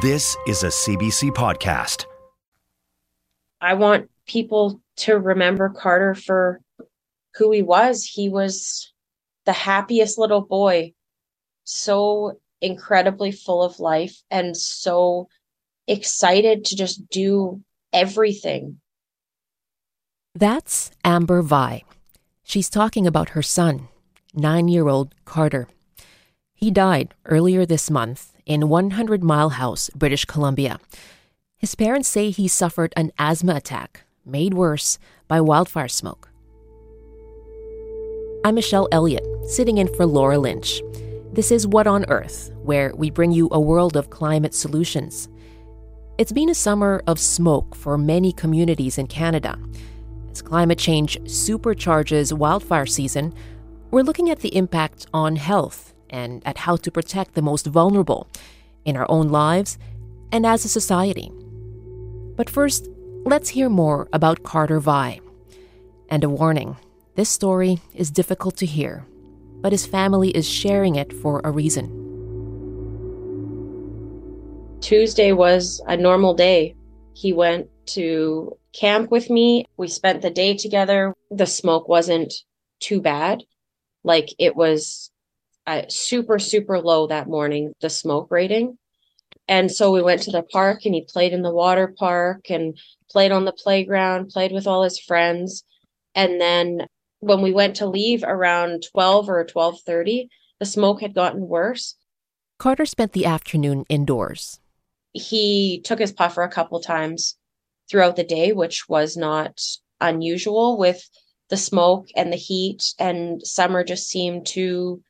This is a CBC podcast. I want people to remember Carter for who he was. He was the happiest little boy, so incredibly full of life and so excited to just do everything. That's Amber Vigh. She's talking about her son, nine year old Carter. He died earlier this month in 100 Mile House, British Columbia. His parents say he suffered an asthma attack, made worse by wildfire smoke. I'm Michelle Elliott, sitting in for Laura Lynch. This is What on Earth, where we bring you a world of climate solutions. It's been a summer of smoke for many communities in Canada. As climate change supercharges wildfire season, we're looking at the impact on health and at how to protect the most vulnerable in our own lives and as a society. But first, let's hear more about Carter Vigh. And a warning this story is difficult to hear, but his family is sharing it for a reason. Tuesday was a normal day. He went to camp with me. We spent the day together. The smoke wasn't too bad. Like it was uh, super, super low that morning, the smoke rating. And so we went to the park and he played in the water park and played on the playground, played with all his friends. And then when we went to leave around 12 or 12:30, the smoke had gotten worse. Carter spent the afternoon indoors. He took his puffer a couple times throughout the day, which was not unusual with the smoke and the heat and summer just seemed to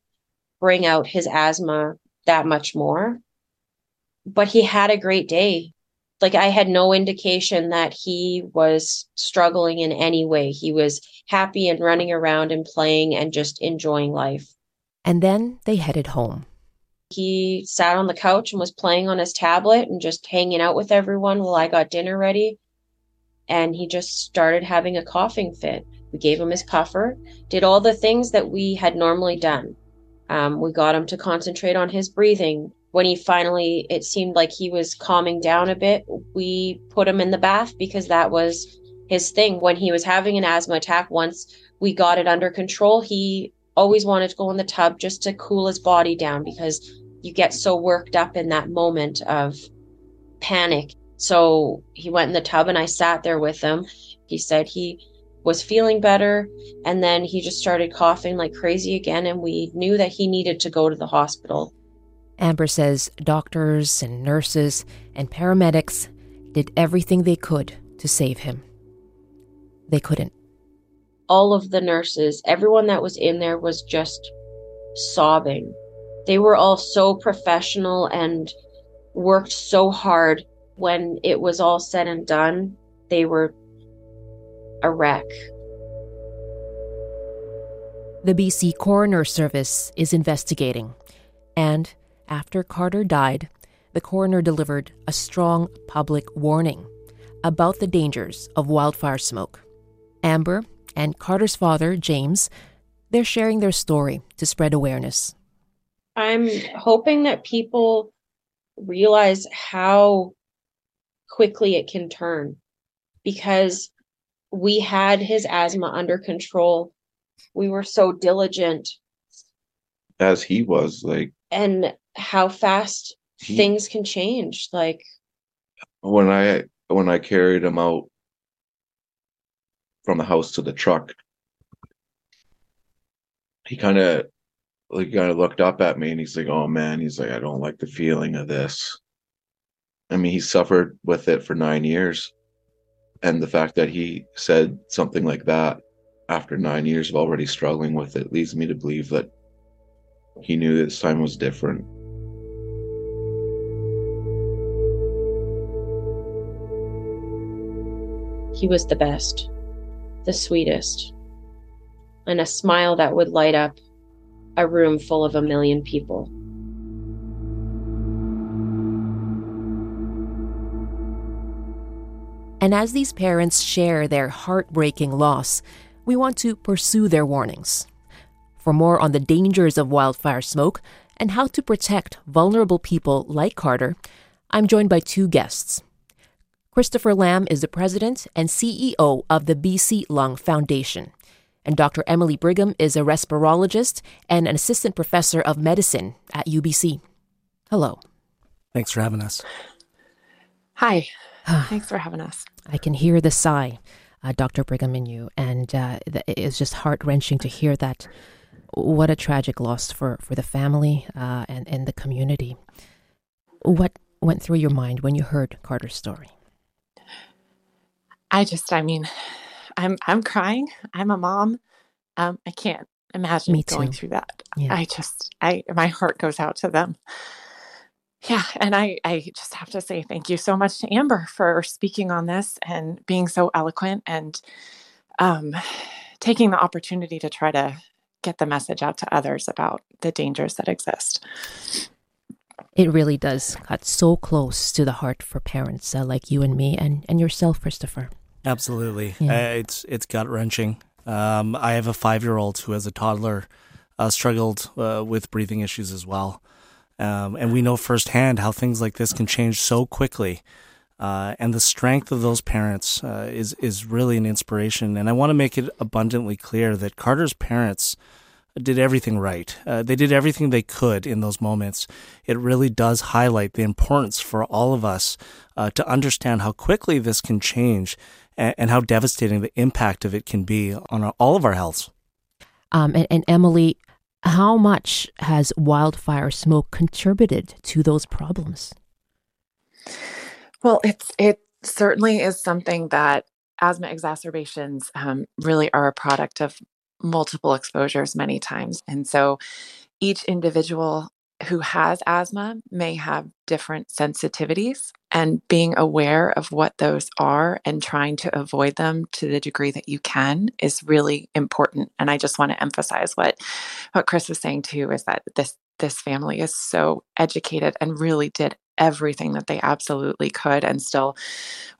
bring out his asthma that much more. But he had a great day. Like I had no indication that he was struggling in any way. He was happy and running around and playing and just enjoying life. And then they headed home. He sat on the couch and was playing on his tablet and just hanging out with everyone while I got dinner ready. And he just started having a coughing fit. We gave him his puffer, did all the things that we had normally done. Um, we got him to concentrate on his breathing. When he finally, it seemed like he was calming down a bit, we put him in the bath because that was his thing. When he was having an asthma attack, once we got it under control, he always wanted to go in the tub just to cool his body down because you get so worked up in that moment of panic. So he went in the tub and I sat there with him. He said he was feeling better and then he just started coughing like crazy again and we knew that he needed to go to the hospital. Amber says doctors and nurses and paramedics did everything they could to save him. They couldn't. All of the nurses, everyone that was in there was just sobbing. They were all so professional and worked so hard. When it was all said and done, they were a wreck. The BC Coroner Service is investigating, and after Carter died, the coroner delivered a strong public warning about the dangers of wildfire smoke. Amber and Carter's father, James, they're sharing their story to spread awareness. I'm hoping that people realize how quickly it can turn because we had his asthma under control. We were so diligent. As he was, like. And how fast he, things can change. Like. When I when I carried him out from the house to the truck, he kind of like kind of looked up at me and he's like, "Oh man," he's like, "I don't like the feeling of this." I mean, he suffered with it for nine years and the fact that he said something like that after nine years of already struggling with it leads me to believe that he knew this time was different. He was the best, the sweetest, and a smile that would light up a room full of a million people. And as these parents share their heartbreaking loss, we want to pursue their warnings. For more on the dangers of wildfire smoke and how to protect vulnerable people like Carter, I'm joined by two guests. Christopher Lam is the president and CEO of the BC Lung Foundation. And Dr. Emily Brigham is a respirologist and an assistant professor of medicine at UBC. Hello. Thanks for having us. Hi. Thanks for having us. I can hear the sigh, uh, Dr. Brigham, in you, and uh, it's just heart wrenching to hear that. What a tragic loss for, for the family uh, and, and the community. What went through your mind when you heard Carter's story? I just, I mean, I'm I'm crying. I'm a mom. Um, I can't imagine going through that. Yeah. I just, I my heart goes out to them. Yeah, and I I just have to say thank you so much to Amber for speaking on this and being so eloquent and um, taking the opportunity to try to get the message out to others about the dangers that exist. It really does cut so close to the heart for parents uh, like you and me and, and yourself, Christopher. Absolutely, yeah. uh, it's it's gut wrenching. Um, I have a five year old who, as a toddler, uh, struggled uh, with breathing issues as well, um, and we know firsthand how things like this can change so quickly. Uh, and the strength of those parents uh, is is really an inspiration. And I want to make it abundantly clear that Carter's parents did everything right. Uh, they did everything they could in those moments. It really does highlight the importance for all of us uh, to understand how quickly this can change and, how devastating the impact of it can be on all of our healths. Um, and, and Emily, how much has wildfire smoke contributed to those problems? Well, it's it certainly is something that asthma exacerbations um, really are a product of multiple exposures many times. And so each individual who has asthma may have different sensitivities and being aware of what those are and trying to avoid them to the degree that you can is really important and i just want to emphasize what what chris was saying too is that this this family is so educated and really did everything that they absolutely could. And still,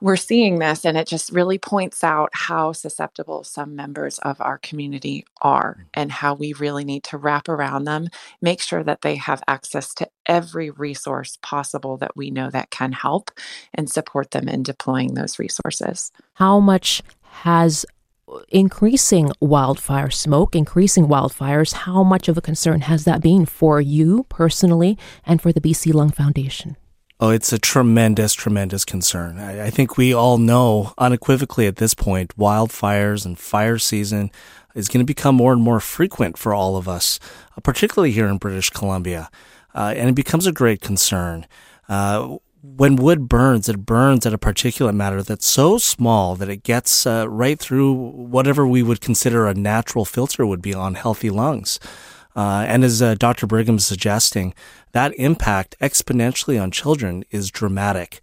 we're seeing this, and it just really points out how susceptible some members of our community are mm. and how we really need to wrap around them, make sure that they have access to every resource possible that we know that can help and support them in deploying those resources. How much has increasing wildfire smoke, increasing wildfires, how much of a concern has that been for you personally and for the BC Lung Foundation? Oh, it's a tremendous, tremendous concern. I, I, think we all know unequivocally at this point wildfires and fire season is going to become more and more frequent for all of us, uh, particularly here in British Columbia. Uh, and it becomes a great concern. Uh, when wood burns, it burns at a particulate matter that's so small that it gets uh, right through whatever we would consider a natural filter would be on healthy lungs. Uh, and as uh, Dr. Brigham is suggesting, that impact exponentially on children is dramatic.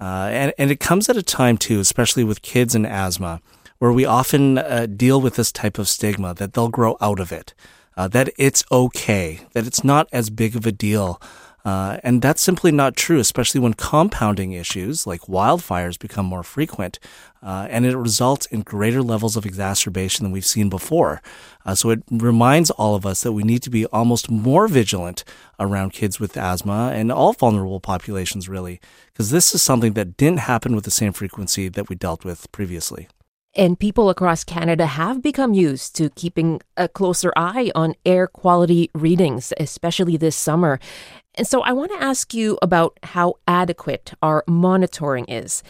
Uh, and, and it comes at a time, too, especially with kids and asthma, where we often uh, deal with this type of stigma that they'll grow out of it, uh, that it's okay, that it's not as big of a deal. Uh, and that's simply not true, especially when compounding issues like wildfires become more frequent, uh, and it results in greater levels of exacerbation than we've seen before. Uh, so it reminds all of us that we need to be almost more vigilant around kids with asthma and all vulnerable populations, really, because this is something that didn't happen with the same frequency that we dealt with previously. And people across Canada have become used to keeping a closer eye on air quality readings, especially this summer. And so I want to ask you about how adequate our monitoring is.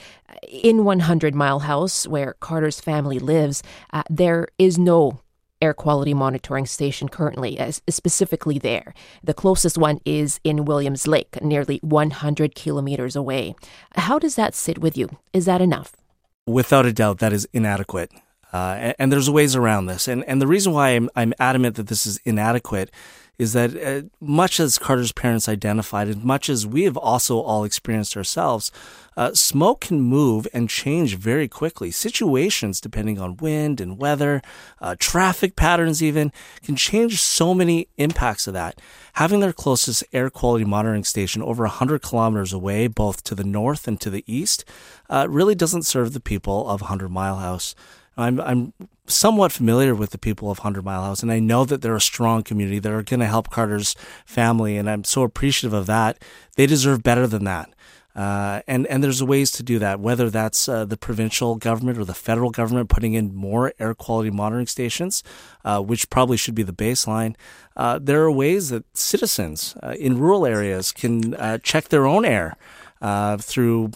In 100 Mile House, where Carter's family lives, uh, there is no air quality monitoring station currently, specifically there. The closest one is in Williams Lake, nearly 100 kilometers away. How does that sit with you? Is that enough? Without a doubt, that is inadequate. Uh, and, and, there's ways around this. And, and the reason why I'm, I'm adamant that this is inadequate is that uh, much as Carter's parents identified, and much as we have also all experienced ourselves, uh, smoke can move and change very quickly. Situations, depending on wind and weather, uh, traffic patterns, even, can change so many impacts of that. Having their closest air quality monitoring station over 100 kilometers away, both to the north and to the east, uh, really doesn't serve the people of 100 Mile House. I'm I'm somewhat familiar with the people of Hundred Mile House, and I know that they're a strong community that are going to help Carter's family, and I'm so appreciative of that. They deserve better than that. Uh, and and there's ways to do that, whether that's uh, the provincial government or the federal government putting in more air quality monitoring stations, uh, which probably should be the baseline. Uh, there are ways that citizens uh, in rural areas can uh, check their own air through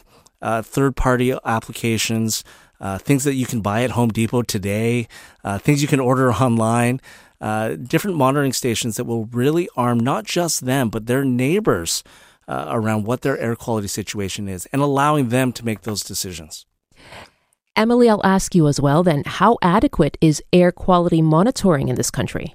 third party applications uh, things that you can buy at Home Depot today, uh, things you can order online, uh, different monitoring stations that will really arm not just them, but their neighbors uh, around what their air quality situation is and allowing them to make those decisions. Emily, I'll ask you as well then how adequate is air quality monitoring in this country?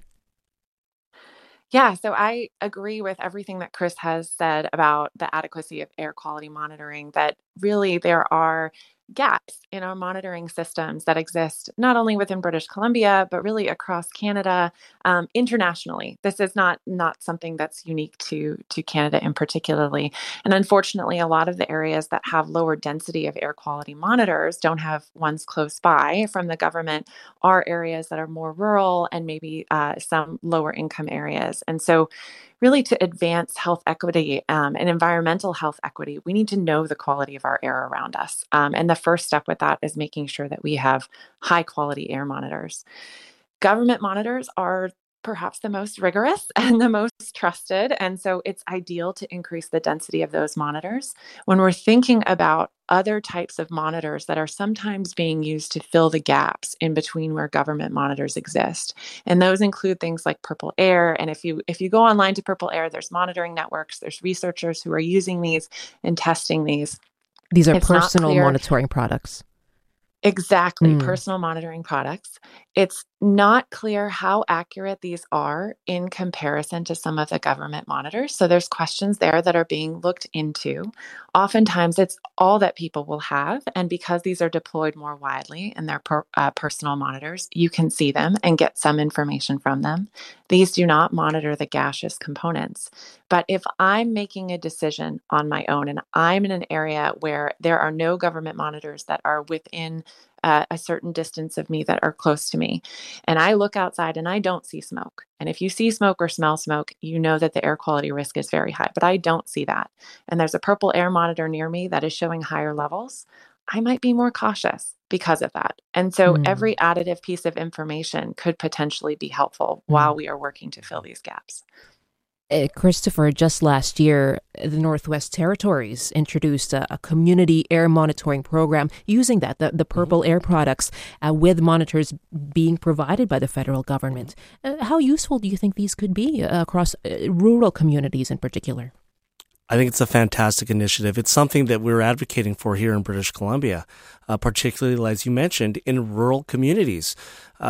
Yeah, so I agree with everything that Chris has said about the adequacy of air quality monitoring, that really there are gaps in our monitoring systems that exist not only within British Columbia but really across Canada, um, internationally. This is not not something that's unique to to Canada in particularly. And unfortunately, a lot of the areas that have lower density of air quality monitors don't have ones close by from the government. Are areas that are more rural and maybe uh, some lower income areas. And so really to advance health equity um, and environmental health equity, we need to know the quality of our air around us. Um, and the first step with that is making sure that we have high quality air monitors. Government monitors are perhaps the most rigorous and the most trusted. And so it's ideal to increase the density of those monitors. When we're thinking about other types of monitors that are sometimes being used to fill the gaps in between where government monitors exist. And those include things like Purple Air. And if you if you go online to Purple Air, there's monitoring networks, there's researchers who are using these and testing these. These are it's personal monitoring products. Exactly, mm. personal monitoring products. It's not clear how accurate these are in comparison to some of the government monitors. So there's questions there that are being looked into. Oftentimes, it's all that people will have. And because these are deployed more widely in their per, uh, personal monitors, you can see them and get some information from them. These do not monitor the gaseous components. But if I'm making a decision on my own and I'm in an area where there are no government monitors that are within a certain distance of me that are close to me, and I look outside and I don't see smoke. And if you see smoke or smell smoke, you know that the air quality risk is very high, but I don't see that. And there's a purple air monitor near me that is showing higher levels. I might be more cautious because of that. And so mm. every additive piece of information could potentially be helpful mm. while we are working to fill these gaps. Uh, Christopher, just last year, the Northwest Territories introduced a, a community air monitoring program using that, the, the mm-hmm. Purple Air products, uh, with monitors being provided by the federal government. Uh, how useful do you think these could be uh, across uh, rural communities in particular? I think it's a fantastic initiative. It's something that we're advocating for here in British Columbia, uh, particularly, as you mentioned, in rural communities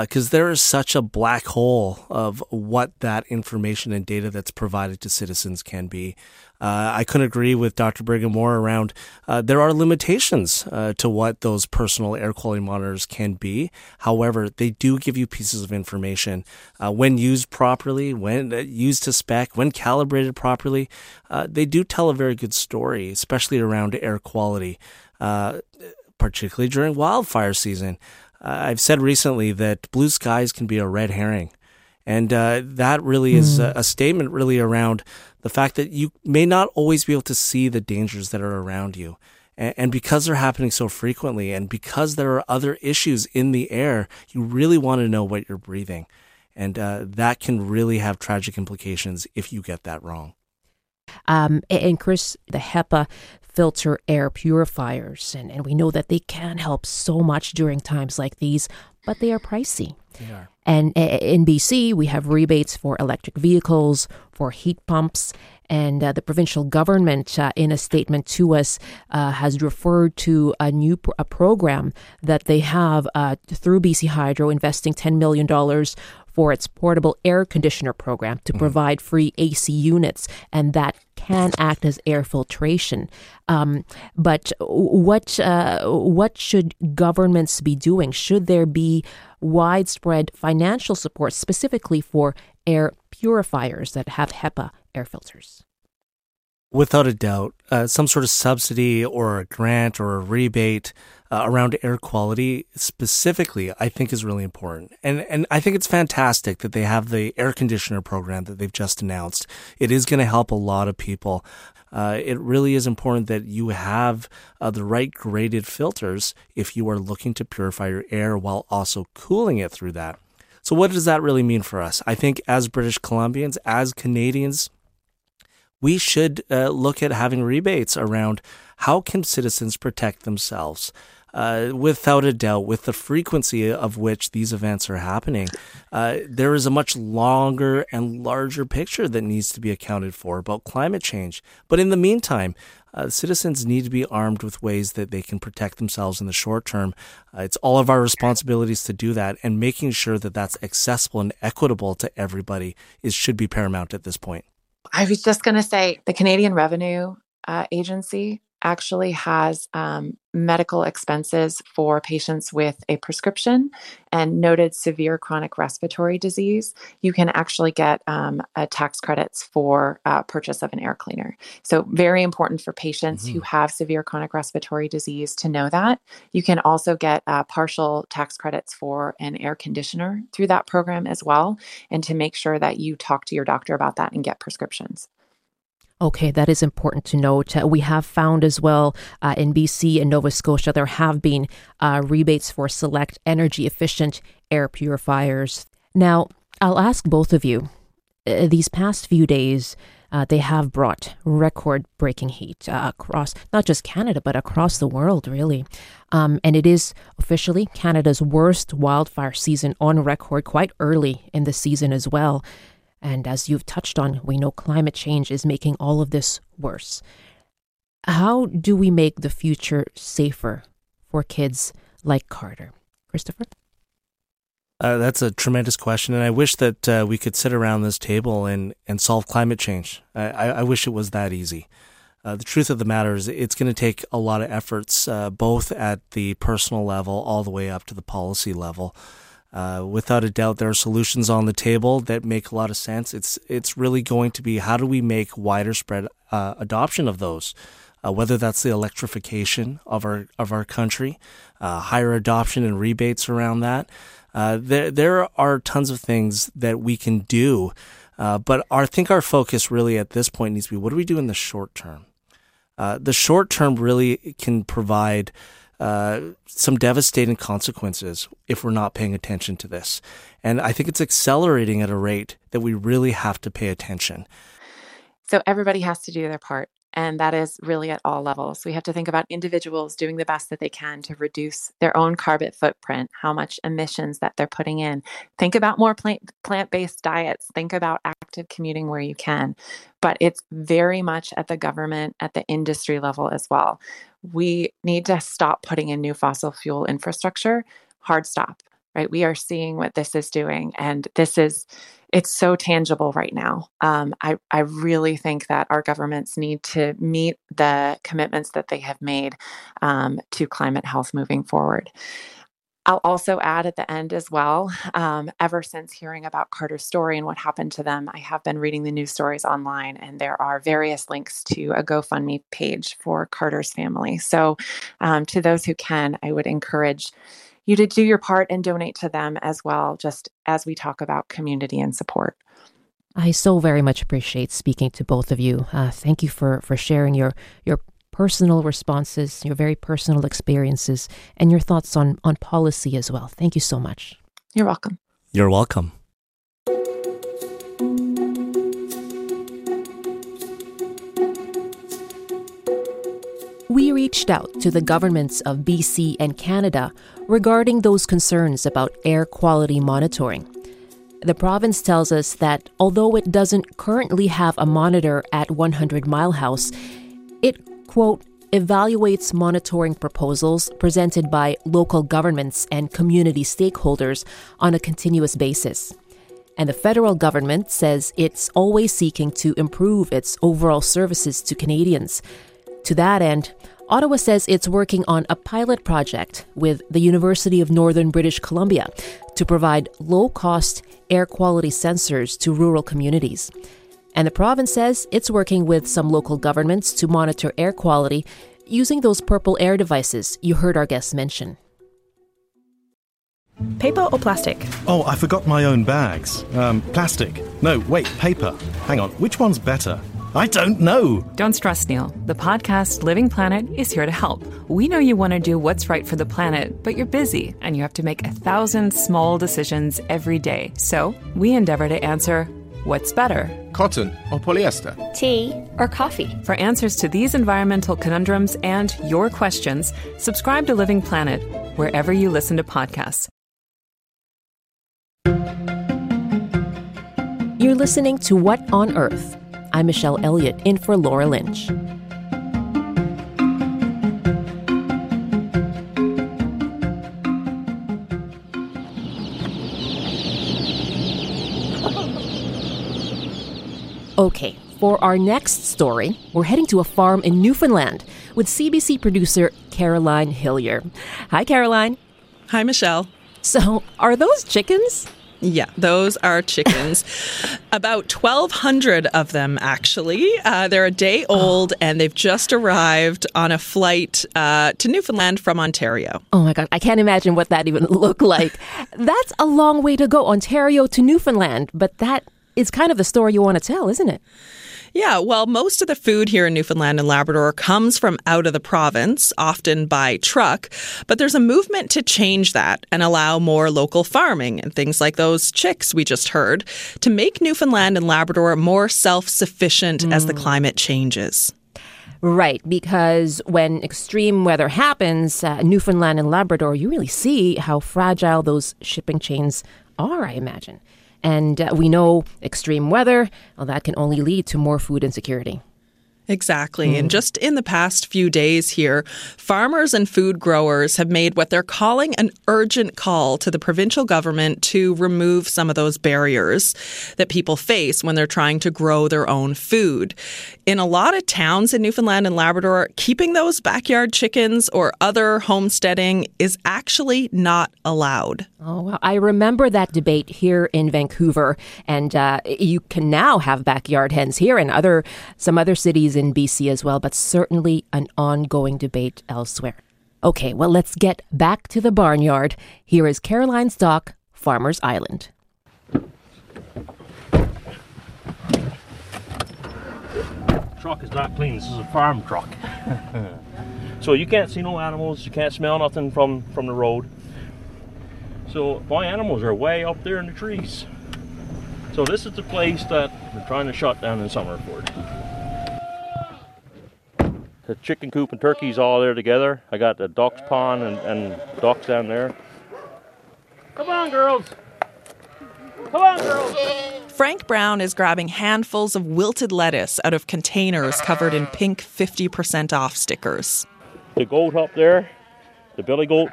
because uh, there is such a black hole of what that information and data that's provided to citizens can be. Uh, I couldn't agree with Dr. Brigham more around uh, there are limitations uh, to what those personal air quality monitors can be. However, they do give you pieces of information uh, when used properly, when uh, used to spec, when calibrated properly. they do tell a very good story, especially around air quality, particularly during wildfire season. I've said recently that blue skies can be a red herring. And uh, that really is a, hmm. a, statement really around the fact that you may not always be able to see the dangers that are around you. And, and because they're happening so frequently and because there are other issues in the air, you really want to know what you're breathing. And uh, that can really have tragic implications if you get that wrong. Um, and Chris, the HEPA filter air purifiers. And, and we know that they can help so much during times like these, but they are pricey. They are. And in BC, we have rebates for electric vehicles, for heat pumps, and uh, the provincial government, uh, in a statement to us, uh, has referred to a new a program that they have uh, through BC Hydro, investing $10 million for its portable air conditioner program to provide free AC units, and that can act as air filtration. Um, but what uh, what should governments be doing? Should there be widespread financial support specifically for air purifiers that have HEPA air filters? Without a doubt, uh, some sort of subsidy or a grant or a rebate uh, around air quality specifically, I think is really important. And and I think it's fantastic that they have the air conditioner program that they've just announced. It is going to help a lot of people. Uh, it really is important that you have uh, the right graded filters if you are looking to purify your air while also cooling it through that. So, what does that really mean for us? I think as British Columbians, as Canadians, we should uh, look at having rebates around how can citizens protect themselves. Uh, without a doubt, with the frequency of which these events are happening, uh, there is a much longer and larger picture that needs to be accounted for about climate change. But in the meantime, uh, citizens need to be armed with ways that they can protect themselves in the short term. Uh, it's all of our responsibilities to do that, and making sure that that's accessible and equitable to everybody is should be paramount at this point. I was just going to say the Canadian Revenue uh, Agency actually has um, medical expenses for patients with a prescription and noted severe chronic respiratory disease. You can actually get um, tax credits for uh, purchase of an air cleaner. So, very important for patients mm-hmm. who have severe chronic respiratory disease to know that. You can also get uh, partial tax credits for an air conditioner through that program as well, and to make sure that you talk to your doctor about that and get prescriptions. Okay, that is important to note. Uh, we have found as well uh, in BC and Nova Scotia, there have been uh, rebates for select energy efficient air purifiers. Now, I'll ask both of you uh, these past few days, uh, they have brought record breaking heat uh, across not just Canada, but across the world, really. Um, and it is officially Canada's worst wildfire season on record, quite early in the season as well. And as you've touched on, we know climate change is making all of this worse. How do we make the future safer for kids like Carter? Christopher? Uh, that's a tremendous question, and I wish that uh, we could sit around this table and, and solve climate change. I, I wish it was that easy. Uh, the truth of the matter is, it's going to take a lot of efforts, uh, both at the personal level all the way up to the policy level. Uh, without a doubt, there are solutions on the table that make a lot of sense. It's it's really going to be how do we make wider spread uh, adoption of those, uh, whether that's the electrification of our of our country, uh, higher adoption and rebates around that. Uh, there there are tons of things that we can do, but our, I think our focus really at this point needs to be what do we do in the short term. the short term really can provide uh, some devastating consequences if we're not paying attention to this. And I think it's accelerating at a rate that we really have to pay attention. So everybody has to do their part. And that is really at all levels. We have to think about individuals doing the best that they can to reduce their own carbon footprint, how much emissions that they're putting in. Think about more plant based diets. Think about active commuting where you can. But it's very much at the government, at the industry level as well we need to stop putting in new fossil fuel infrastructure. Hard stop, right? We are seeing what this is doing, and this is it's so tangible right now. Um, I, I really think that our governments need to meet the commitments that they have made um, to climate health moving forward. I'll also add at the end as well, um, ever since hearing about Carter's story and what happened to them, I have been reading the news stories online, and there are various links to a GoFundMe page for Carter's family. So, um, to those who can, I would encourage you to do your part and donate to them as well, just as we talk about community and support. I so very much appreciate speaking to both of you. Uh, thank you for for sharing your your personal responses, your very personal experiences, and your thoughts on, on policy as well. Thank you so much. You're welcome. You're welcome. We reached out to the governments of BC and Canada regarding those concerns about air quality monitoring. The province tells us that although it doesn't currently have a monitor at 100 Mile House, it quote, evaluates monitoring proposals presented by local governments and community stakeholders on a continuous basis. And the federal government says it's always seeking to improve its overall services to Canadians. To that end, Ottawa says it's working on a pilot project with the University of Northern British Columbia to provide low cost air quality sensors to rural communities. And the province says it's working with some local governments to monitor air quality using those purple air devices you heard our guests mention. Paper or plastic? Oh, I forgot my own bags. Um, plastic. No, wait, paper. Hang on, which one's better? I don't know. Don't stress, Neil. The podcast Living Planet is here to help. We know you want to do what's right for the planet, but you're busy and you have to make a thousand small decisions every day. So we endeavor to answer what's better? Cotton or polyester? Tea or coffee? For answers to these environmental conundrums and your questions, subscribe to Living Planet wherever you listen to podcasts. You're listening to What on Earth? I'm Michelle Elliott in for Laura Lynch. Okay, for our next story, we're heading to a farm in Newfoundland with CBC producer Caroline Hillier. Hi, Caroline. Hi, Michelle. So, are those chickens? Yeah, those are chickens. About 1,200 of them, actually. Uh, they're a day old and they've just arrived on a flight uh, to Newfoundland from Ontario. Oh my God, I can't imagine what that even looked like. That's a long way to go, Ontario to Newfoundland, but that is kind of the story you want to tell, isn't it? Yeah, well, most of the food here in Newfoundland and Labrador comes from out of the province, often by truck. But there's a movement to change that and allow more local farming and things like those chicks we just heard to make Newfoundland and Labrador more self sufficient mm. as the climate changes. Right, because when extreme weather happens, uh, Newfoundland and Labrador, you really see how fragile those shipping chains are, I imagine. And uh, we know extreme weather, well, that can only lead to more food insecurity. Exactly. Mm. And just in the past few days here, farmers and food growers have made what they're calling an urgent call to the provincial government to remove some of those barriers that people face when they're trying to grow their own food. In a lot of towns in Newfoundland and Labrador, keeping those backyard chickens or other homesteading is actually not allowed. Oh, well, I remember that debate here in Vancouver, and uh, you can now have backyard hens here and other some other cities in BC as well, but certainly an ongoing debate elsewhere. Okay, well, let's get back to the barnyard. Here is Caroline Stock, Farmer's Island. Truck is not clean. This is a farm truck. so you can't see no animals. You can't smell nothing from from the road. So my animals are way up there in the trees. So this is the place that we're trying to shut down in Summerford the chicken coop and turkeys all there together. I got the ducks pond and, and ducks down there. Come on, girls. Come on, girls. Frank Brown is grabbing handfuls of wilted lettuce out of containers covered in pink 50% off stickers. The goat up there, the billy goat,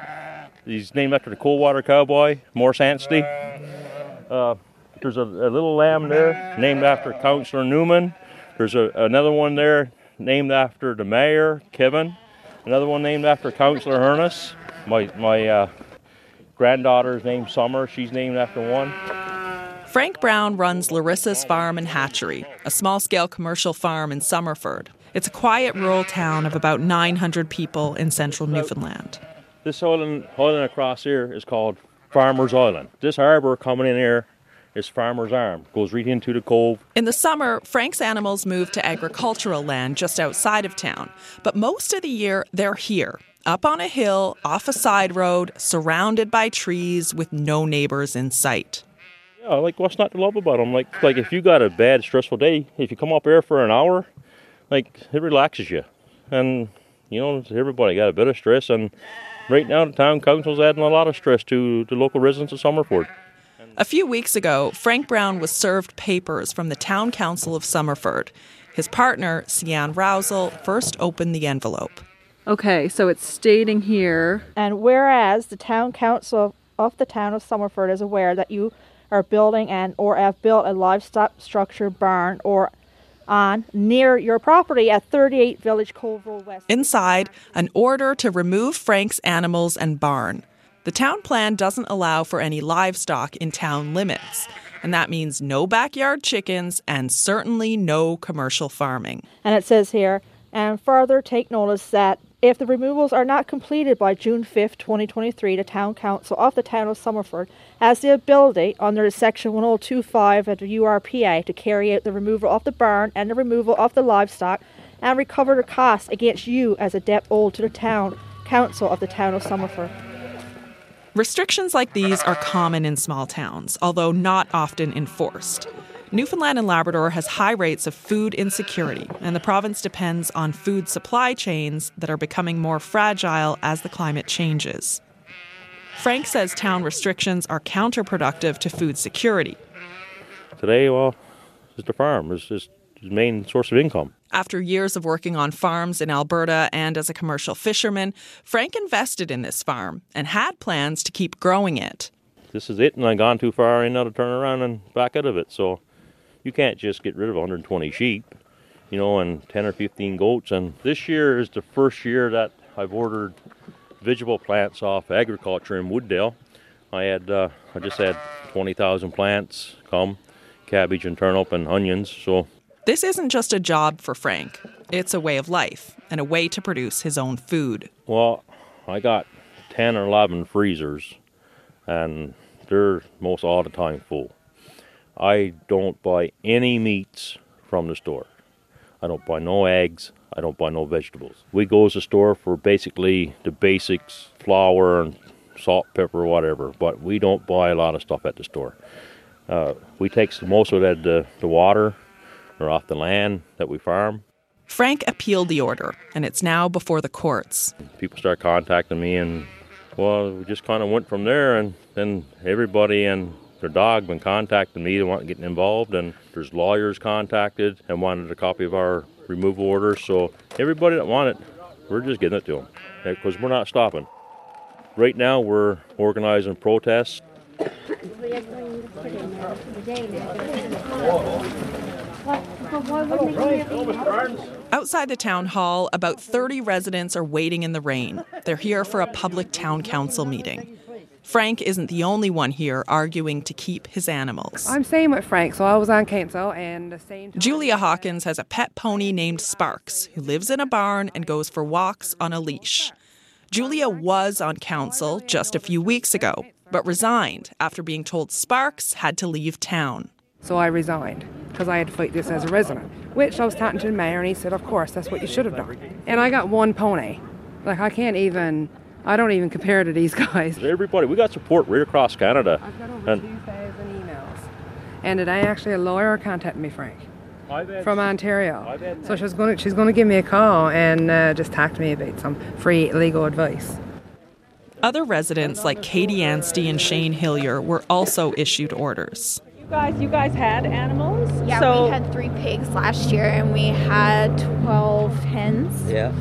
he's named after the Coldwater Cowboy, Morris Anstey. Uh, there's a, a, little lamb there named after Counselor Newman. There's a, another one there named after the mayor, Kevin. Another one named after Councillor Ernest. My, my uh, granddaughter's named Summer. She's named after one. Frank Brown runs Larissa's Farm and Hatchery, a small scale commercial farm in Summerford. It's a quiet rural town of about 900 people in central Newfoundland. This island, island across here is called Farmer's Island. This harbour coming in here is Farmer's Arm, goes right into the cove. In the summer, Frank's animals move to agricultural land just outside of town, but most of the year they're here, up on a hill, off a side road, surrounded by trees with no neighbors in sight. Yeah, like what's not to love about them? Like, like if you got a bad, stressful day, if you come up here for an hour, like it relaxes you, and you know everybody got a bit of stress, and right now the town council's adding a lot of stress to the local residents of Summerford. A few weeks ago, Frank Brown was served papers from the Town Council of Summerford. His partner, Sian Rousel, first opened the envelope. Okay, so it's stating here. And whereas the Town Council of the Town of Summerford is aware that you are building and or have built a livestock structure barn or on near your property at 38 Village Cove Road West. Inside, an order to remove Frank's animals and barn. The town plan doesn't allow for any livestock in town limits, and that means no backyard chickens and certainly no commercial farming. And it says here, and further take notice that if the removals are not completed by June 5th, 2023, the Town Council of the Town of Summerford has the ability under Section 1025 of the URPA to carry out the removal of the barn and the removal of the livestock and recover the costs against you as a debt owed to the Town Council of the Town of Summerford. Restrictions like these are common in small towns, although not often enforced. Newfoundland and Labrador has high rates of food insecurity, and the province depends on food supply chains that are becoming more fragile as the climate changes. Frank says town restrictions are counterproductive to food security. Today, well, it's the farm. Just his main source of income. After years of working on farms in Alberta and as a commercial fisherman, Frank invested in this farm and had plans to keep growing it. This is it, and I've gone too far in now to turn around and back out of it. So you can't just get rid of 120 sheep, you know, and 10 or 15 goats. And this year is the first year that I've ordered vegetable plants off agriculture in Wooddale. I had, uh, I just had 20,000 plants come, cabbage and turnip and onions. So this isn't just a job for Frank. It's a way of life and a way to produce his own food. Well, I got 10 or 11 freezers, and they're most all the time full. I don't buy any meats from the store. I don't buy no eggs. I don't buy no vegetables. We go to the store for basically the basics, flour and salt, pepper, whatever. But we don't buy a lot of stuff at the store. Uh, we take most of that the, the water or off the land that we farm. Frank appealed the order, and it's now before the courts. People start contacting me, and well, we just kind of went from there, and then everybody and their dog been contacting me, they want getting involved, and there's lawyers contacted and wanted a copy of our removal order. So everybody that wanted, we're just getting it to them because eh, we're not stopping. Right now, we're organizing protests. Outside the town hall, about 30 residents are waiting in the rain. They're here for a public town council meeting. Frank isn't the only one here arguing to keep his animals. I'm staying with Frank, so I was on council and the same. Julia Hawkins has a pet pony named Sparks who lives in a barn and goes for walks on a leash. Julia was on council just a few weeks ago, but resigned after being told Sparks had to leave town. So I resigned because I had to fight this as a resident, which I was talking to the mayor and he said, Of course, that's what you should have done. And I got one pony. Like, I can't even I don't even compare to these guys. Everybody, we got support right across Canada. I've got over and 2,000 emails. And today, actually, a lawyer contacted me, Frank, from Ontario. So she's going to she's going to give me a call and uh, just talk to me about some free legal advice. Other residents like Katie Anstey and Shane Hillier were also issued orders. You guys, you guys had animals. Yeah, so... we had three pigs last year, and we had twelve hens. Yeah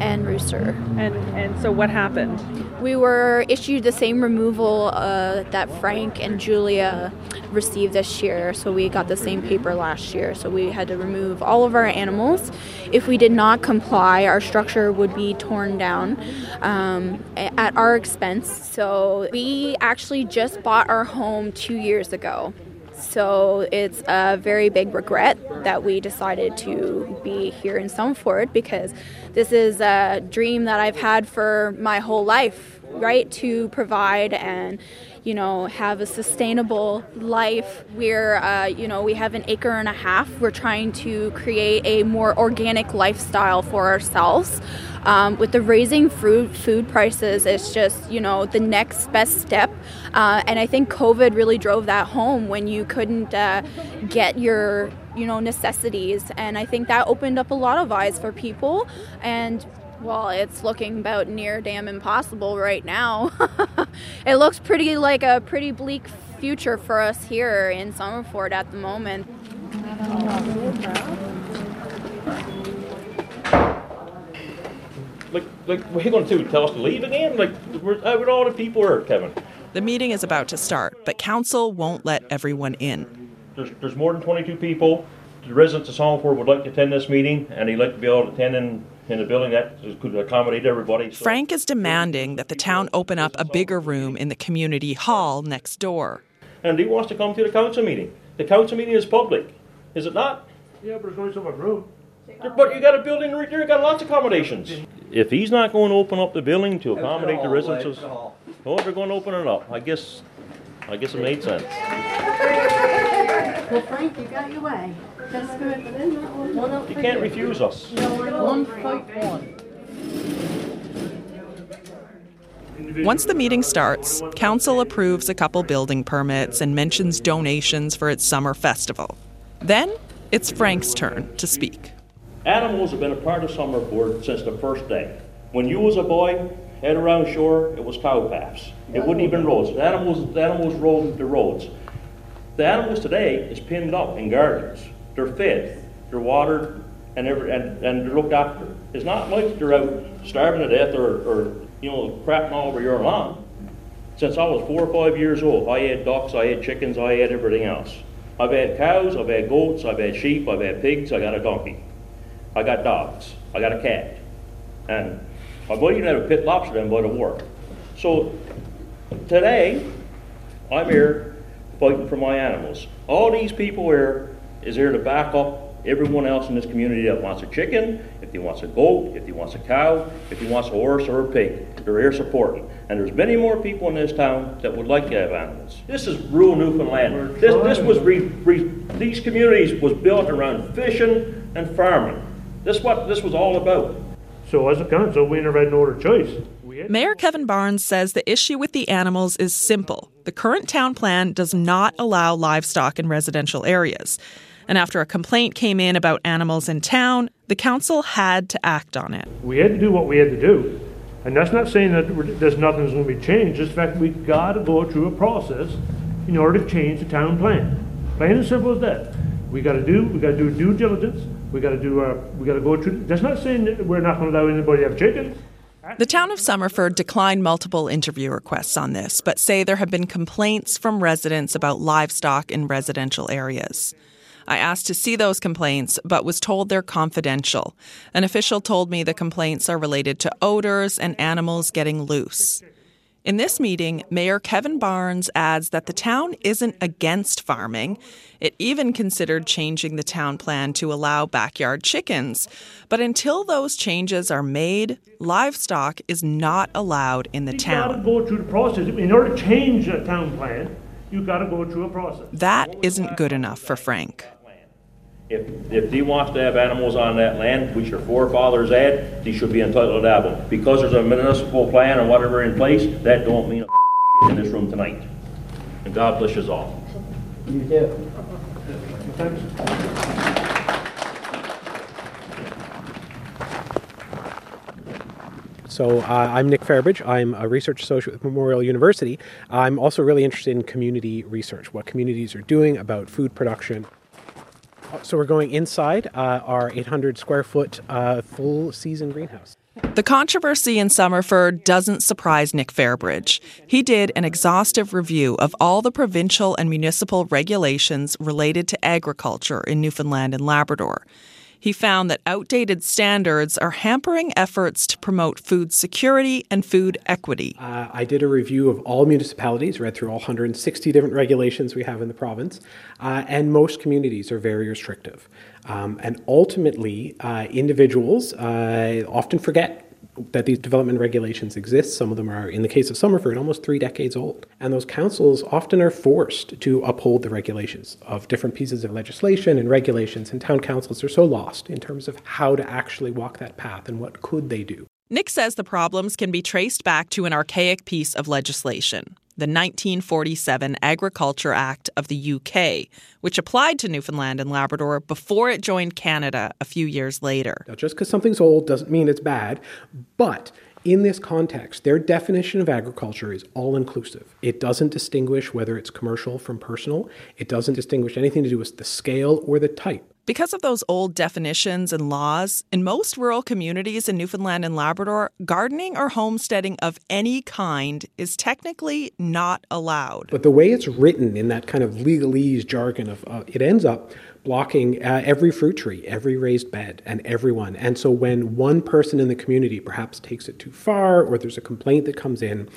and Rooster. And and so what happened? We were issued the same removal uh, that Frank and Julia received this year. So we got the same paper last year. So we had to remove all of our animals. If we did not comply, our structure would be torn down um, at our expense. So we actually just bought our home two years ago. So it's a very big regret that we decided to be here in Summerford because this is a dream that I've had for my whole life, right? To provide and you know have a sustainable life we're uh, you know we have an acre and a half we're trying to create a more organic lifestyle for ourselves um, with the raising food food prices, it's just you know the next best step. Uh, and I think COVID really drove that home when you couldn't uh, get your you know necessities, and I think that opened up a lot of eyes for people. And well, it's looking about near damn impossible right now. it looks pretty like a pretty bleak future for us here in Summerford at the moment like, like, what are you going to do? Tell us to leave again? Like, where, uh, where all the people are, Kevin? The meeting is about to start, but council won't let everyone in. There's, there's more than 22 people. The residents of Summerford would like to attend this meeting, and they'd like to be able to attend in, in a building that could accommodate everybody. So Frank is demanding that the town open up a bigger room in the community hall next door. and he wants to come to the council meeting. The council meeting is public, is it not? Yeah, but there's only so much room. But you got a building right there, you got lots of accommodations. If he's not going to open up the building to accommodate the residents of, oh, they're going to open it up. I guess, I guess it made sense. Well, Frank, you got your way. That's good. One up You can't refuse us. One. Once the meeting starts, council approves a couple building permits and mentions donations for its summer festival. Then it's Frank's turn to speak. Animals have been a part of Summerford since the first day. When you was a boy, head around shore, it was cow paths. It wouldn't even roads. The animals, the animals roamed the roads. The animals today is pinned up in gardens. They're fed, they're watered, and, every, and, and they're looked after. It's not like they're out starving to death or, or you know, crapping all over your lawn. Since I was four or five years old, I had ducks, I had chickens, I had everything else. I've had cows, I've had goats, I've had sheep, I've had pigs, I got a donkey. I got dogs, I got a cat. And my boy even had a pit lobster then by the war. So today, I'm here fighting for my animals. All these people here is here to back up everyone else in this community that wants a chicken, if he wants a goat, if he wants a cow, if he wants a horse or a pig. They're here supporting. And there's many more people in this town that would like to have animals. This is rural Newfoundland. This, this was re, re, these communities was built around fishing and farming. This what this was all about. So as a council, we never had no other choice. Mayor Kevin Barnes says the issue with the animals is simple. The current town plan does not allow livestock in residential areas. And after a complaint came in about animals in town, the council had to act on it. We had to do what we had to do. And that's not saying that there's nothing that's going to be changed. It's the fact we got to go through a process in order to change the town plan. Plain and simple as that. We got to do, we got to do due diligence. We got to do, uh, we got to go through, that's not saying that we're not going to allow anybody to have chickens. The town of Summerford declined multiple interview requests on this, but say there have been complaints from residents about livestock in residential areas. I asked to see those complaints, but was told they're confidential. An official told me the complaints are related to odors and animals getting loose. In this meeting, Mayor Kevin Barnes adds that the town isn't against farming. It even considered changing the town plan to allow backyard chickens. But until those changes are made, livestock is not allowed in the You got to town. go through the process. In order to change a town plan, you got to go through a process. That isn't good enough for Frank. If, if he wants to have animals on that land, which your forefathers had, he should be entitled to have them. Because there's a municipal plan or whatever in place, that don't mean a in this room tonight. And God bless us all. You do. So uh, I'm Nick Fairbridge. I'm a research associate with Memorial University. I'm also really interested in community research, what communities are doing about food production. So we're going inside uh, our 800 square foot uh, full season greenhouse. The controversy in Summerford doesn't surprise Nick Fairbridge. He did an exhaustive review of all the provincial and municipal regulations related to agriculture in Newfoundland and Labrador. He found that outdated standards are hampering efforts to promote food security and food equity. Uh, I did a review of all municipalities, read through all 160 different regulations we have in the province, uh, and most communities are very restrictive. Um, and ultimately, uh, individuals uh, often forget that these development regulations exist. Some of them are, in the case of Summerford, almost three decades old. And those councils often are forced to uphold the regulations of different pieces of legislation and regulations, and town councils are so lost in terms of how to actually walk that path and what could they do. Nick says the problems can be traced back to an archaic piece of legislation, the 1947 Agriculture Act of the UK, which applied to Newfoundland and Labrador before it joined Canada a few years later. Now, just because something's old doesn't mean it's bad, but in this context, their definition of agriculture is all inclusive. It doesn't distinguish whether it's commercial from personal, it doesn't distinguish anything to do with the scale or the type. Because of those old definitions and laws, in most rural communities in Newfoundland and Labrador, gardening or homesteading of any kind is technically not allowed. But the way it's written in that kind of legalese jargon of uh, it ends up blocking uh, every fruit tree, every raised bed, and everyone. And so when one person in the community perhaps takes it too far or there's a complaint that comes in,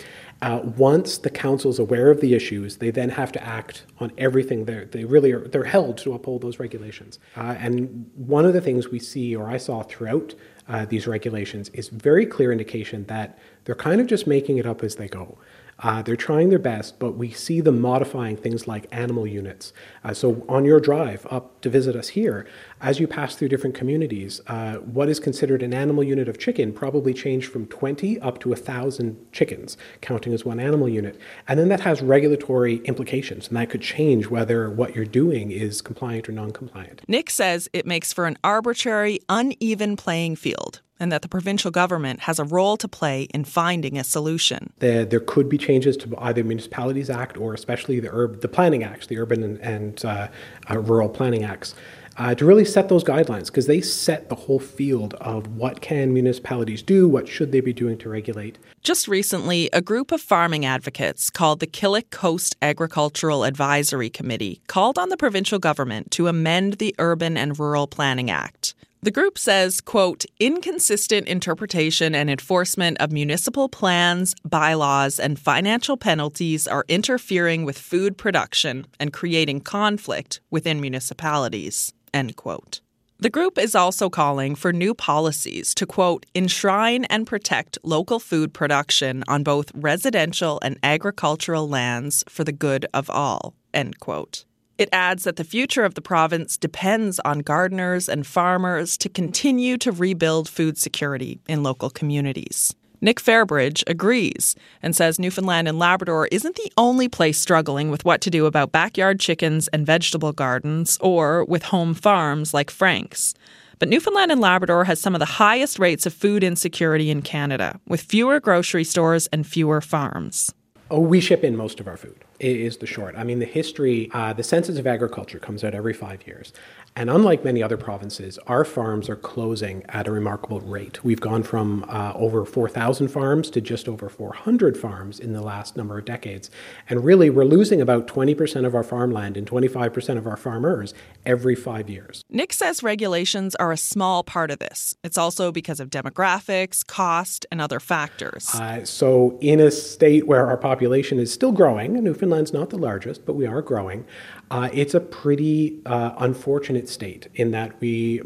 uh, once the council is aware of the issues, they then have to act on everything. They're, they really are they're held to uphold those regulations. Uh, and one of the things we see, or I saw throughout uh, these regulations, is very clear indication that they're kind of just making it up as they go. Uh, they're trying their best, but we see them modifying things like animal units. Uh, so, on your drive up to visit us here, as you pass through different communities, uh, what is considered an animal unit of chicken probably changed from 20 up to 1,000 chickens, counting as one animal unit. And then that has regulatory implications, and that could change whether what you're doing is compliant or non compliant. Nick says it makes for an arbitrary, uneven playing field and that the provincial government has a role to play in finding a solution. There, there could be changes to either Municipalities Act or especially the, the Planning Acts, the Urban and, and uh, uh, Rural Planning Acts. Uh, to really set those guidelines because they set the whole field of what can municipalities do what should they be doing to regulate. Just recently a group of farming advocates called the killick coast agricultural advisory committee called on the provincial government to amend the urban and rural planning act. The group says, quote, inconsistent interpretation and enforcement of municipal plans, bylaws, and financial penalties are interfering with food production and creating conflict within municipalities, end quote. The group is also calling for new policies to, quote, enshrine and protect local food production on both residential and agricultural lands for the good of all, end quote. It adds that the future of the province depends on gardeners and farmers to continue to rebuild food security in local communities. Nick Fairbridge agrees and says Newfoundland and Labrador isn't the only place struggling with what to do about backyard chickens and vegetable gardens or with home farms like Frank's. But Newfoundland and Labrador has some of the highest rates of food insecurity in Canada, with fewer grocery stores and fewer farms. Oh, we ship in most of our food, is the short. I mean, the history, uh, the Census of Agriculture comes out every five years. And unlike many other provinces, our farms are closing at a remarkable rate. We've gone from uh, over 4,000 farms to just over 400 farms in the last number of decades. And really, we're losing about 20% of our farmland and 25% of our farmers every five years. Nick says regulations are a small part of this. It's also because of demographics, cost, and other factors. Uh, so, in a state where our population is still growing, Newfoundland's not the largest, but we are growing, uh, it's a pretty uh, unfortunate state in that we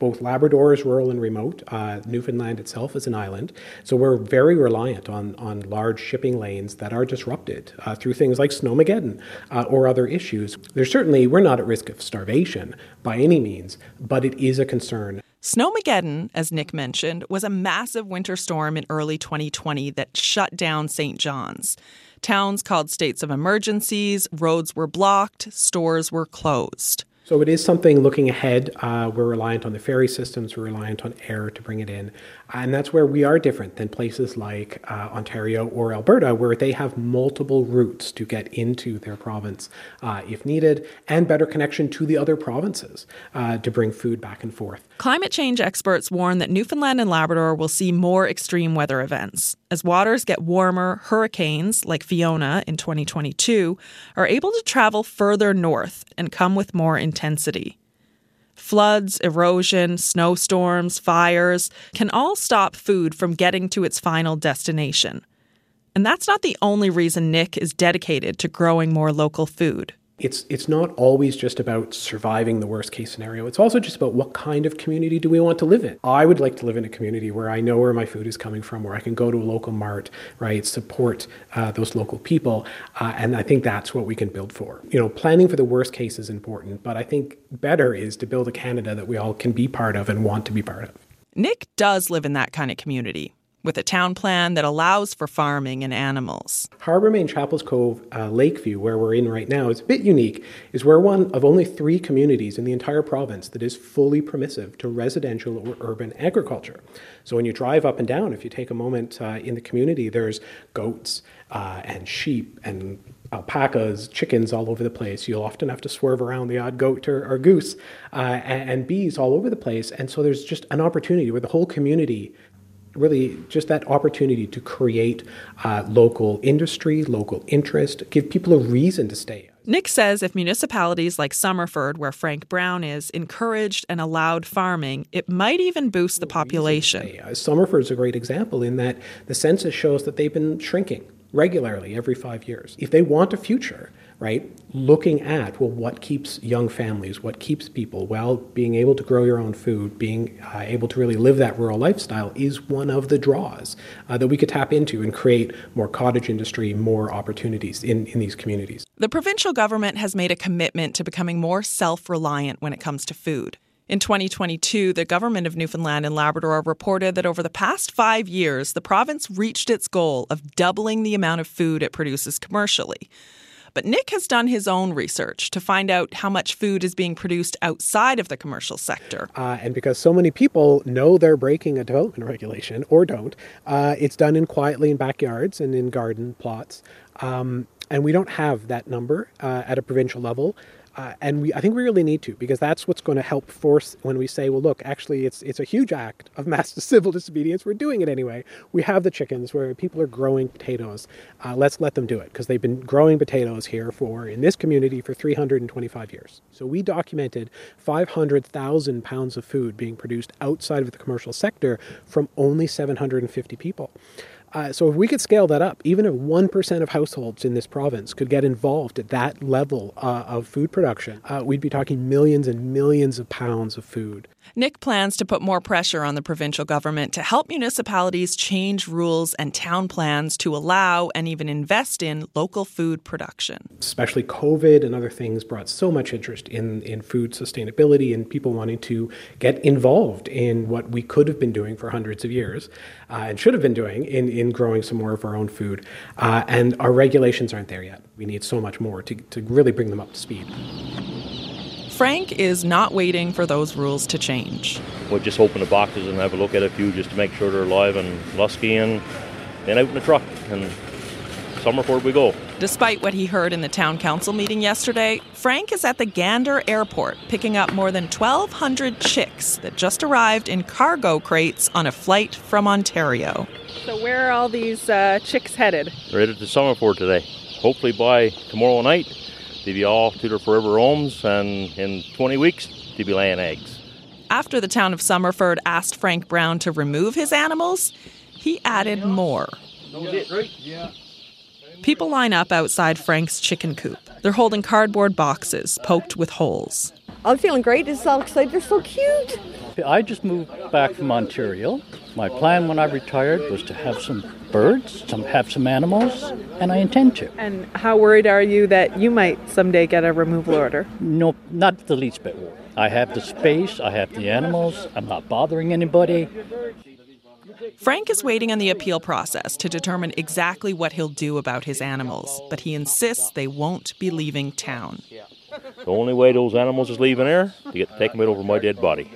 both Labrador is rural and remote. Uh, Newfoundland itself is an island, so we're very reliant on on large shipping lanes that are disrupted uh, through things like snowmageddon uh, or other issues. There's certainly we're not at risk of starvation by any means, but it is a concern. Snowmageddon, as Nick mentioned, was a massive winter storm in early 2020 that shut down St. John's. Towns called states of emergencies, roads were blocked, stores were closed. So it is something looking ahead. Uh, we're reliant on the ferry systems, we're reliant on air to bring it in. And that's where we are different than places like uh, Ontario or Alberta, where they have multiple routes to get into their province uh, if needed, and better connection to the other provinces uh, to bring food back and forth. Climate change experts warn that Newfoundland and Labrador will see more extreme weather events. As waters get warmer, hurricanes, like Fiona in 2022, are able to travel further north and come with more intensity. Floods, erosion, snowstorms, fires can all stop food from getting to its final destination. And that's not the only reason Nick is dedicated to growing more local food it's it's not always just about surviving the worst case scenario. It's also just about what kind of community do we want to live in. I would like to live in a community where I know where my food is coming from, where I can go to a local mart, right, support uh, those local people, uh, and I think that's what we can build for. You know, planning for the worst case is important, but I think better is to build a Canada that we all can be part of and want to be part of. Nick does live in that kind of community with a town plan that allows for farming and animals. Harbour Main Chapels Cove, uh, Lakeview, where we're in right now, is a bit unique, is we're one of only three communities in the entire province that is fully permissive to residential or urban agriculture. So when you drive up and down, if you take a moment uh, in the community, there's goats uh, and sheep and alpacas, chickens all over the place. You'll often have to swerve around the odd goat or, or goose, uh, and, and bees all over the place. And so there's just an opportunity where the whole community really just that opportunity to create uh, local industry, local interest, give people a reason to stay. Nick says if municipalities like Summerford, where Frank Brown is, encouraged and allowed farming, it might even boost the population. Uh, Summerford is a great example in that the census shows that they've been shrinking regularly every five years. If they want a future, right, looking at, well, what keeps young families, what keeps people, well, being able to grow your own food, being uh, able to really live that rural lifestyle is one of the draws uh, that we could tap into and create more cottage industry, more opportunities in, in these communities. The provincial government has made a commitment to becoming more self reliant when it comes to food. In 2022, the government of Newfoundland and Labrador reported that over the past five years, the province reached its goal of doubling the amount of food it produces commercially. But Nick has done his own research to find out how much food is being produced outside of the commercial sector. Uh, and because so many people know they're breaking a development regulation or don't, uh, it's done in quietly in backyards and in garden plots. Um, and we don't have that number uh, at a provincial level. Uh, and we, I think we really need to because that's what's going to help force when we say, well, look, actually, it's it's a huge act of mass civil disobedience. We're doing it anyway. We have the chickens where people are growing potatoes. Uh, let's let them do it because they've been growing potatoes here for in this community for 325 years. So we documented 500,000 pounds of food being produced outside of the commercial sector from only 750 people. Uh, so if we could scale that up, even if 1% of households in this province could get involved at that level uh, of food production, uh, we'd be talking millions and millions of pounds of food. Nick plans to put more pressure on the provincial government to help municipalities change rules and town plans to allow and even invest in local food production. Especially COVID and other things brought so much interest in, in food sustainability and people wanting to get involved in what we could have been doing for hundreds of years uh, and should have been doing in, in growing some more of our own food. Uh, and our regulations aren't there yet. We need so much more to, to really bring them up to speed. Frank is not waiting for those rules to change. We'll just open the boxes and have a look at a few just to make sure they're alive and lusky and then out in the truck and Summerford we go. Despite what he heard in the town council meeting yesterday, Frank is at the Gander airport picking up more than 1,200 chicks that just arrived in cargo crates on a flight from Ontario. So, where are all these uh, chicks headed? They're headed to Summerford today. Hopefully, by tomorrow night, they'll be all to their forever homes, and in 20 weeks, they'll be laying eggs. After the town of Summerford asked Frank Brown to remove his animals, he added more. People line up outside Frank's chicken coop. They're holding cardboard boxes poked with holes. I'm feeling great. It's all excited. They're so cute. I just moved back from Ontario. My plan when I retired was to have some birds, some have some animals, and I intend to. And how worried are you that you might someday get a removal order? No, not the least bit worried. I have the space, I have the animals, I'm not bothering anybody. Frank is waiting on the appeal process to determine exactly what he'll do about his animals, but he insists they won't be leaving town. The only way those animals is leaving here, to get to take them over my dead body.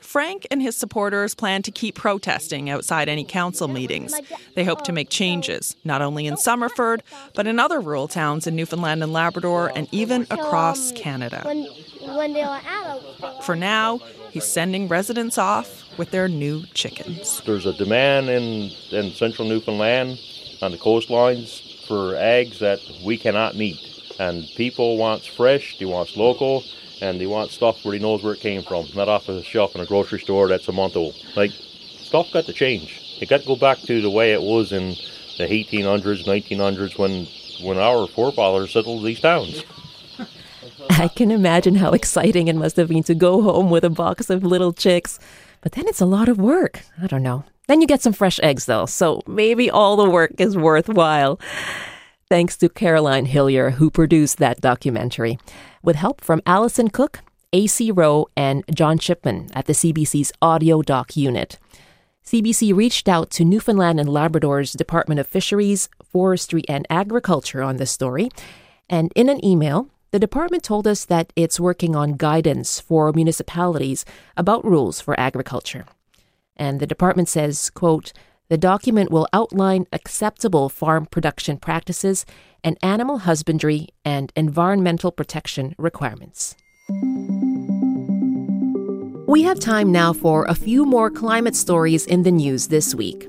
Frank and his supporters plan to keep protesting outside any council meetings. They hope to make changes, not only in Summerford, but in other rural towns in Newfoundland and Labrador and even across Canada. For now, he's sending residents off with their new chickens. There's a demand in, in central Newfoundland on the coastlines for eggs that we cannot meet. And people wants fresh, they wants local, and they want stuff where he knows where it came from, not off the shelf in a grocery store that's a month old. Like, stuff got to change. It got to go back to the way it was in the 1800s, 1900s when, when our forefathers settled these towns. I can imagine how exciting it must have been to go home with a box of little chicks. But then it's a lot of work. I don't know. Then you get some fresh eggs, though, so maybe all the work is worthwhile. Thanks to Caroline Hillier, who produced that documentary, with help from Allison Cook, AC Rowe, and John Shipman at the CBC's Audio Doc Unit. CBC reached out to Newfoundland and Labrador's Department of Fisheries, Forestry, and Agriculture on this story, and in an email, the department told us that it's working on guidance for municipalities about rules for agriculture. And the department says, quote, The document will outline acceptable farm production practices and animal husbandry and environmental protection requirements. We have time now for a few more climate stories in the news this week.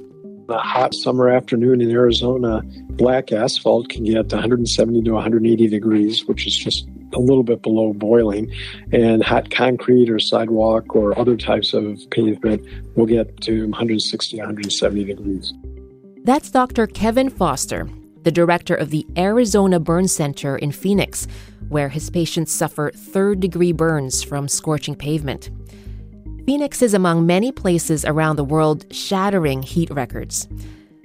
A hot summer afternoon in Arizona, black asphalt can get 170 to 180 degrees, which is just a little bit below boiling. And hot concrete or sidewalk or other types of pavement will get to 160 170 degrees. That's Dr. Kevin Foster, the director of the Arizona Burn Center in Phoenix, where his patients suffer third degree burns from scorching pavement. Phoenix is among many places around the world shattering heat records.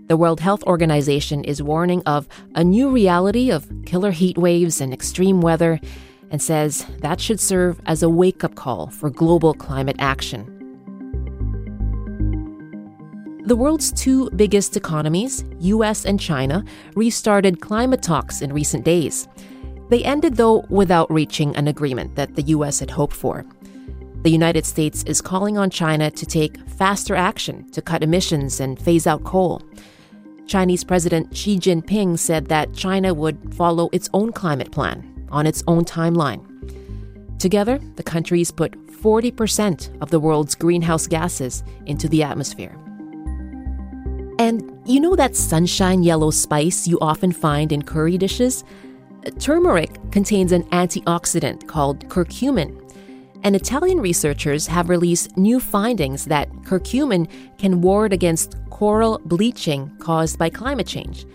The World Health Organization is warning of a new reality of killer heat waves and extreme weather and says that should serve as a wake up call for global climate action. The world's two biggest economies, US and China, restarted climate talks in recent days. They ended, though, without reaching an agreement that the US had hoped for. The United States is calling on China to take faster action to cut emissions and phase out coal. Chinese President Xi Jinping said that China would follow its own climate plan on its own timeline. Together, the countries put 40% of the world's greenhouse gases into the atmosphere. And you know that sunshine yellow spice you often find in curry dishes? Turmeric contains an antioxidant called curcumin and Italian researchers have released new findings that curcumin can ward against coral bleaching caused by climate change.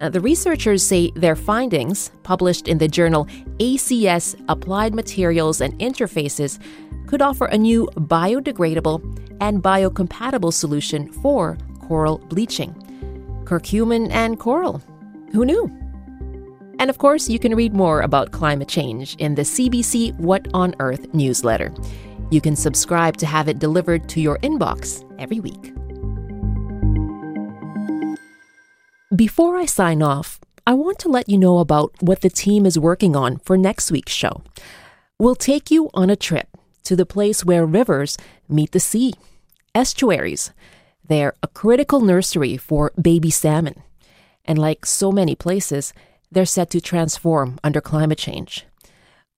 Uh, the researchers say their findings, published in the journal ACS Applied Materials and Interfaces, could offer a new biodegradable and biocompatible solution for coral bleaching. Curcumin and coral. Who knew? And of course, you can read more about climate change in the CBC What on Earth newsletter. You can subscribe to have it delivered to your inbox every week. Before I sign off, I want to let you know about what the team is working on for next week's show. We'll take you on a trip to the place where rivers meet the sea, estuaries. They're a critical nursery for baby salmon. And like so many places, they're set to transform under climate change.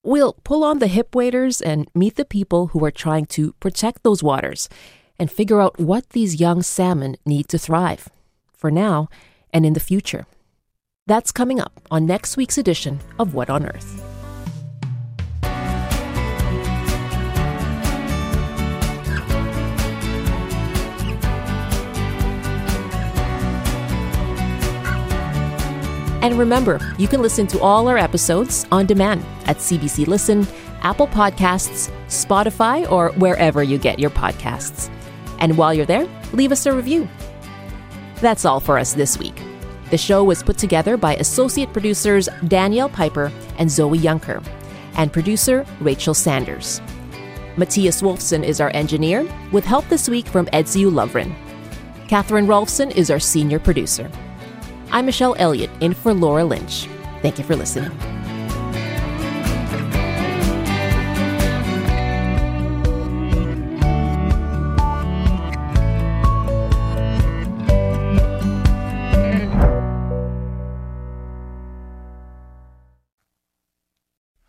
We'll pull on the hip waders and meet the people who are trying to protect those waters and figure out what these young salmon need to thrive, for now and in the future. That's coming up on next week's edition of What on Earth. And remember, you can listen to all our episodes on demand at CBC Listen, Apple Podcasts, Spotify, or wherever you get your podcasts. And while you're there, leave us a review. That's all for us this week. The show was put together by associate producers Danielle Piper and Zoe Yunker, and producer Rachel Sanders. Matthias Wolfson is our engineer, with help this week from Edziu Lovren. Catherine Rolfson is our senior producer. I'm Michelle Elliott in for Laura Lynch. Thank you for listening.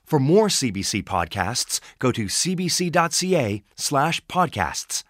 For more CBC podcasts, go to cbc.ca slash podcasts.